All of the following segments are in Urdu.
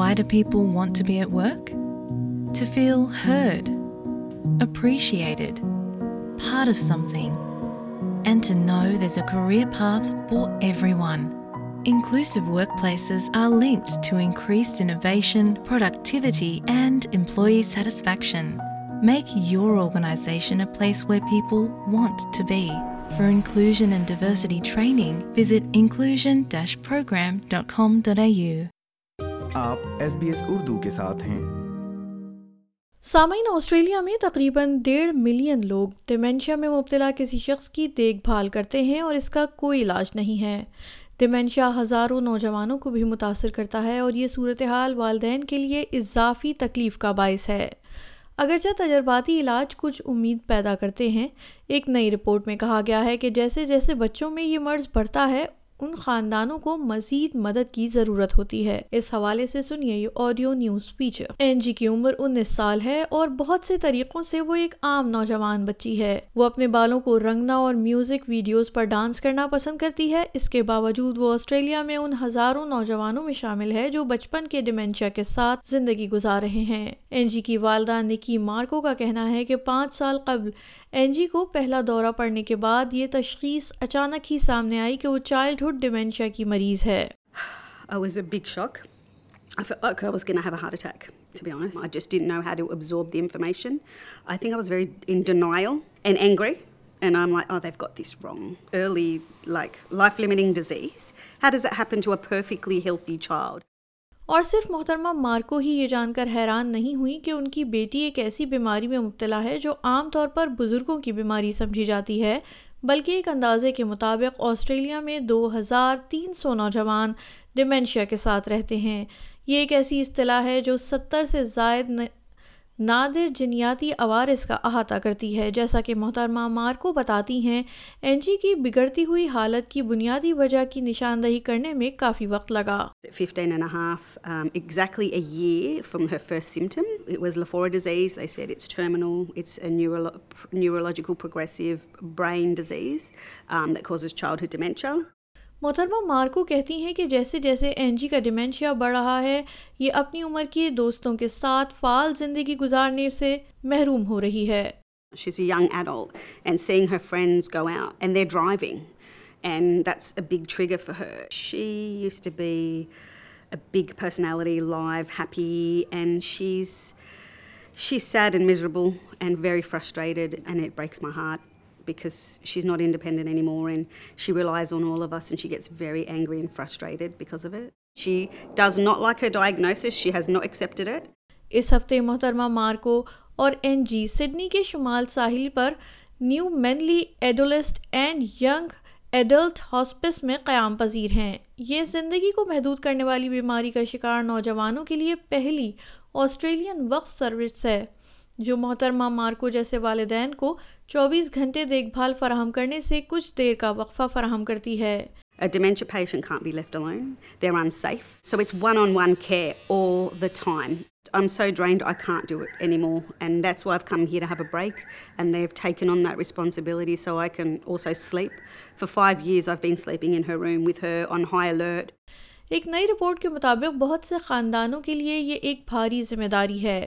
Why do people want to be at work? To feel heard, appreciated, part of something, and to know there's a career path for everyone. Inclusive workplaces are linked to increased innovation, productivity, and employee satisfaction. Make your organisation a place where people want to be. For inclusion and diversity training, visit inclusion-program.com.au. آپ ایس بی ایس اردو کے ساتھ ہیں۔ سامعین، آسٹریلیا میں تقریباً ڈیڑھ ملین لوگ ڈیمنشیا میں مبتلا کسی شخص کی دیکھ بھال کرتے ہیں اور اس کا کوئی علاج نہیں ہے۔ ڈیمنشیا ہزاروں نوجوانوں کو بھی متاثر کرتا ہے اور یہ صورتحال والدین کے لیے اضافی تکلیف کا باعث ہے۔ اگرچہ تجرباتی علاج کچھ امید پیدا کرتے ہیں، ایک نئی رپورٹ میں کہا گیا ہے کہ جیسے جیسے بچوں میں یہ مرض بڑھتا ہے ان خاندانوں کو مزید مدد کی ضرورت ہوتی ہے۔ اس حوالے سے سنیے یہ audio news feature N G کی عمر انیس سال ہے اور بہت سے طریقوں سے وہ ایک عام نوجوان بچی ہے۔ وہ اپنے بالوں کو رنگنا اور میوزک ویڈیوز پر ڈانس کرنا پسند کرتی ہے۔ اس کے باوجود وہ آسٹریلیا میں ان ہزاروں نوجوانوں میں شامل ہے جو بچپن کے ڈیمینشیا کے ساتھ زندگی گزار رہے ہیں۔ این جی کی والدہ نکی مارکو کا کہنا ہے کہ پانچ سال قبل این جی کو پہلا دورہ پڑنے کے بعد یہ تشخیص اچانک ہی سامنے آئی کہ وہ چائلڈ ڈیمینشیا کی مریض ہے to be honest. I just didn't know how to absorb the information. I think I was very in denial and angry. And I'm like, oh, they've got this wrong. Early, like, life limiting disease. How does that happen to a perfectly healthy child? اور صرف محترمہ مارکو ہی یہ جان کر حیران نہیں ہوئی کہ ان کی بیٹی ایک ایسی بیماری میں مبتلا ہے جو عام طور پر بزرگوں کی بیماری سمجھی جاتی ہے، بلکہ ایک اندازے کے مطابق آسٹریلیا میں دو ہزار تین سو نوجوان ڈیمنشیا کے ساتھ رہتے ہیں۔ یہ ایک ایسی اصطلاح ہے جو ستر سے زائد نادر جنیاتی آوارس کا احاطہ کرتی ہے۔ جیسا کہ محترمہ مار کو بتاتی ہیں، این جی کی بگڑتی ہوئی حالت کی بنیادی وجہ کی نشاندہی کرنے میں کافی وقت لگا۔ محترمہ مارکو کہتی ہیں کہ جیسے جیسے اینجی کا ڈیمنشیا بڑھ رہا ہے، یہ اپنی عمر کی دوستوں کے ساتھ فعال زندگی گزارنے سے محروم ہو رہی ہے۔ Because she's not independent anymore and she relies on all of us and she gets very angry and frustrated because of it. She does not like her diagnosis. She has not accepted it. اس ہفتے محترمہ مارکو اور این جی سڈنی کے شمال ساحل پر new Manly adolescent and young adult hospice میں قیام پذیر ہیں یہ زندگی کو محدود کرنے والی بیماری کا شکار نوجوانوں کے لیے پہلی آسٹریلین وقف سروس ہے جو محترمہ مارکو جیسے والدین کو چوبیس گھنٹے دیکھ بھال فراہم کرنے سے کچھ دیر کا وقفہ فراہم کرتی ہے A dementia patient can't be left alone. They're unsafe. So it's one on one care all the time. I'm so drained, I can't do it anymore. And that's why I've come here to have a break. And they've taken on that responsibility so I can also sleep. For five years, I've been sleeping in her room with her on high alert. ایک نئی رپورٹ کے مطابق بہت سے خاندانوں کے لیے یہ ایک بھاری ذمہ داری ہے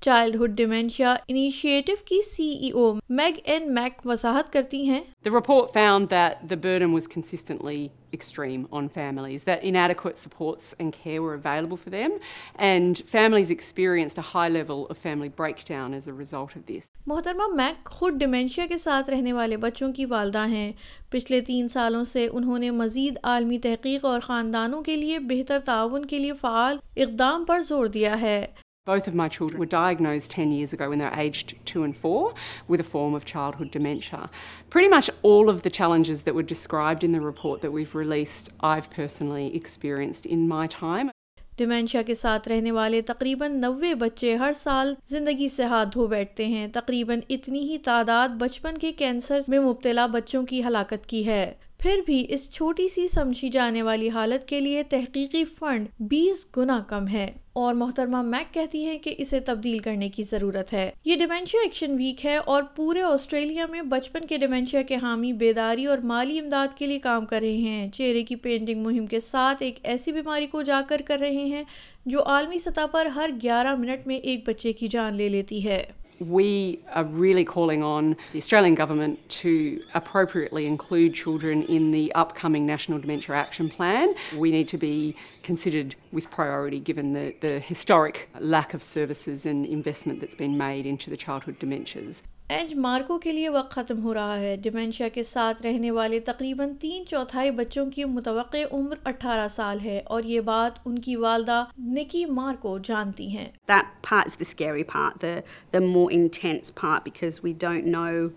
چائلڈہڈ ڈیمینشیا انیشیٹو کی C E O mag N make وضاحت کرتی ہیں۔ The report found that the burden was consistently extreme on families, that inadequate supports and care were available for them, and families experienced a high level of family breakdown as a result of this. محترمہ میک خود ڈیمینشیا کے ساتھ رہنے والے بچوں کی والدہ ہیں۔ پچھلے تین سالوں سے انہوں نے مزید عالمی تحقیق اور خاندانوں کے لیے بہتر تعاون کے لیے فعال اقدام پر زور دیا ہے۔ Both of my children were diagnosed 10 years ago when they were aged 2 and 4 with a form of childhood dementia. Pretty much all of the challenges that were described in the report that we've released, I've personally experienced in my time. Dementia کے ساتھ رہنے والے تقریباً نوے بچے ہر سال زندگی سے ہاتھ دھو بیٹھتے ہیں تقریباً اتنی ہی تعداد بچپن کے کینسر میں مبتلا بچوں کی ہلاکت کی ہے پھر بھی اس چھوٹی سی سمجھی جانے والی حالت کے لیے تحقیقی فنڈ بیس گنا کم ہے اور محترمہ میک کہتی ہیں کہ اسے تبدیل کرنے کی ضرورت ہے۔ یہ ڈیمینشیا ایکشن ویک ہے اور پورے آسٹریلیا میں بچپن کے ڈیمینشیا کے حامی بیداری اور مالی امداد کے لیے کام کر رہے ہیں۔ چہرے کی پینٹنگ مہم کے ساتھ ایک ایسی بیماری کو اجاگر کر رہے ہیں جو عالمی سطح پر ہر گیارہ منٹ میں ایک بچے کی جان لے لیتی ہے۔ We are really calling on the Australian Government to appropriately include children in the upcoming National Dementia Action Plan. We need to be considered with priority given the, the historic lack of services and investment that's been made into the childhood dementias. ایج مارکو کے لیے وقت ختم ہو رہا ہے ڈیمینشیا کے ساتھ رہنے والے تقریباً تین چوتھائی بچوں کی متوقع عمر اٹھارہ سال ہے اور یہ بات ان کی والدہ نکی مارکو جانتی ہیں That part's the scary part, the, the more intense part, because we don't know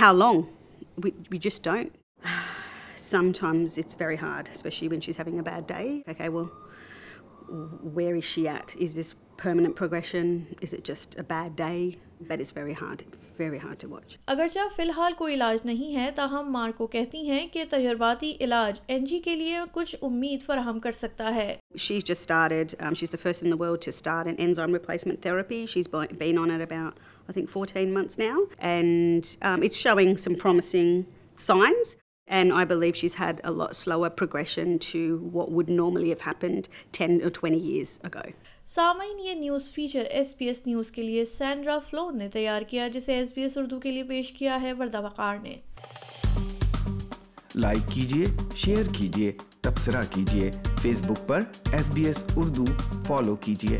how long. We, we just don't. Sometimes it's very hard, especially when she's having a bad day. Okay, well, where is she at? Is this permanent progression? Is it just a bad day? But it's very hard, very hard to watch. اگرچہ فی الحال کوئی علاج نہیں ہے تاہم مارکو کہتی ہیں کہ تجرباتی علاج این جی کے لیے کچھ امید فراہم کر سکتا ہے She's just started, um, she's the first in the world to start an enzyme replacement therapy. She's been on it about, I think, 14 months now. And um, it's showing some promising signs. And I believe she's had a lot slower progression to what would normally have happened 10 or 20 years ago. سامعین یہ news feature S B S news کے لیے سینڈرا فلون نے تیار کیا جسے ایس بی ایس اردو کے لیے پیش کیا ہے وردہ وقار نے لائک کیجیے شیئر کیجیے تبصرہ کیجیے فیس بک پر S B S Urdu follow کیجیے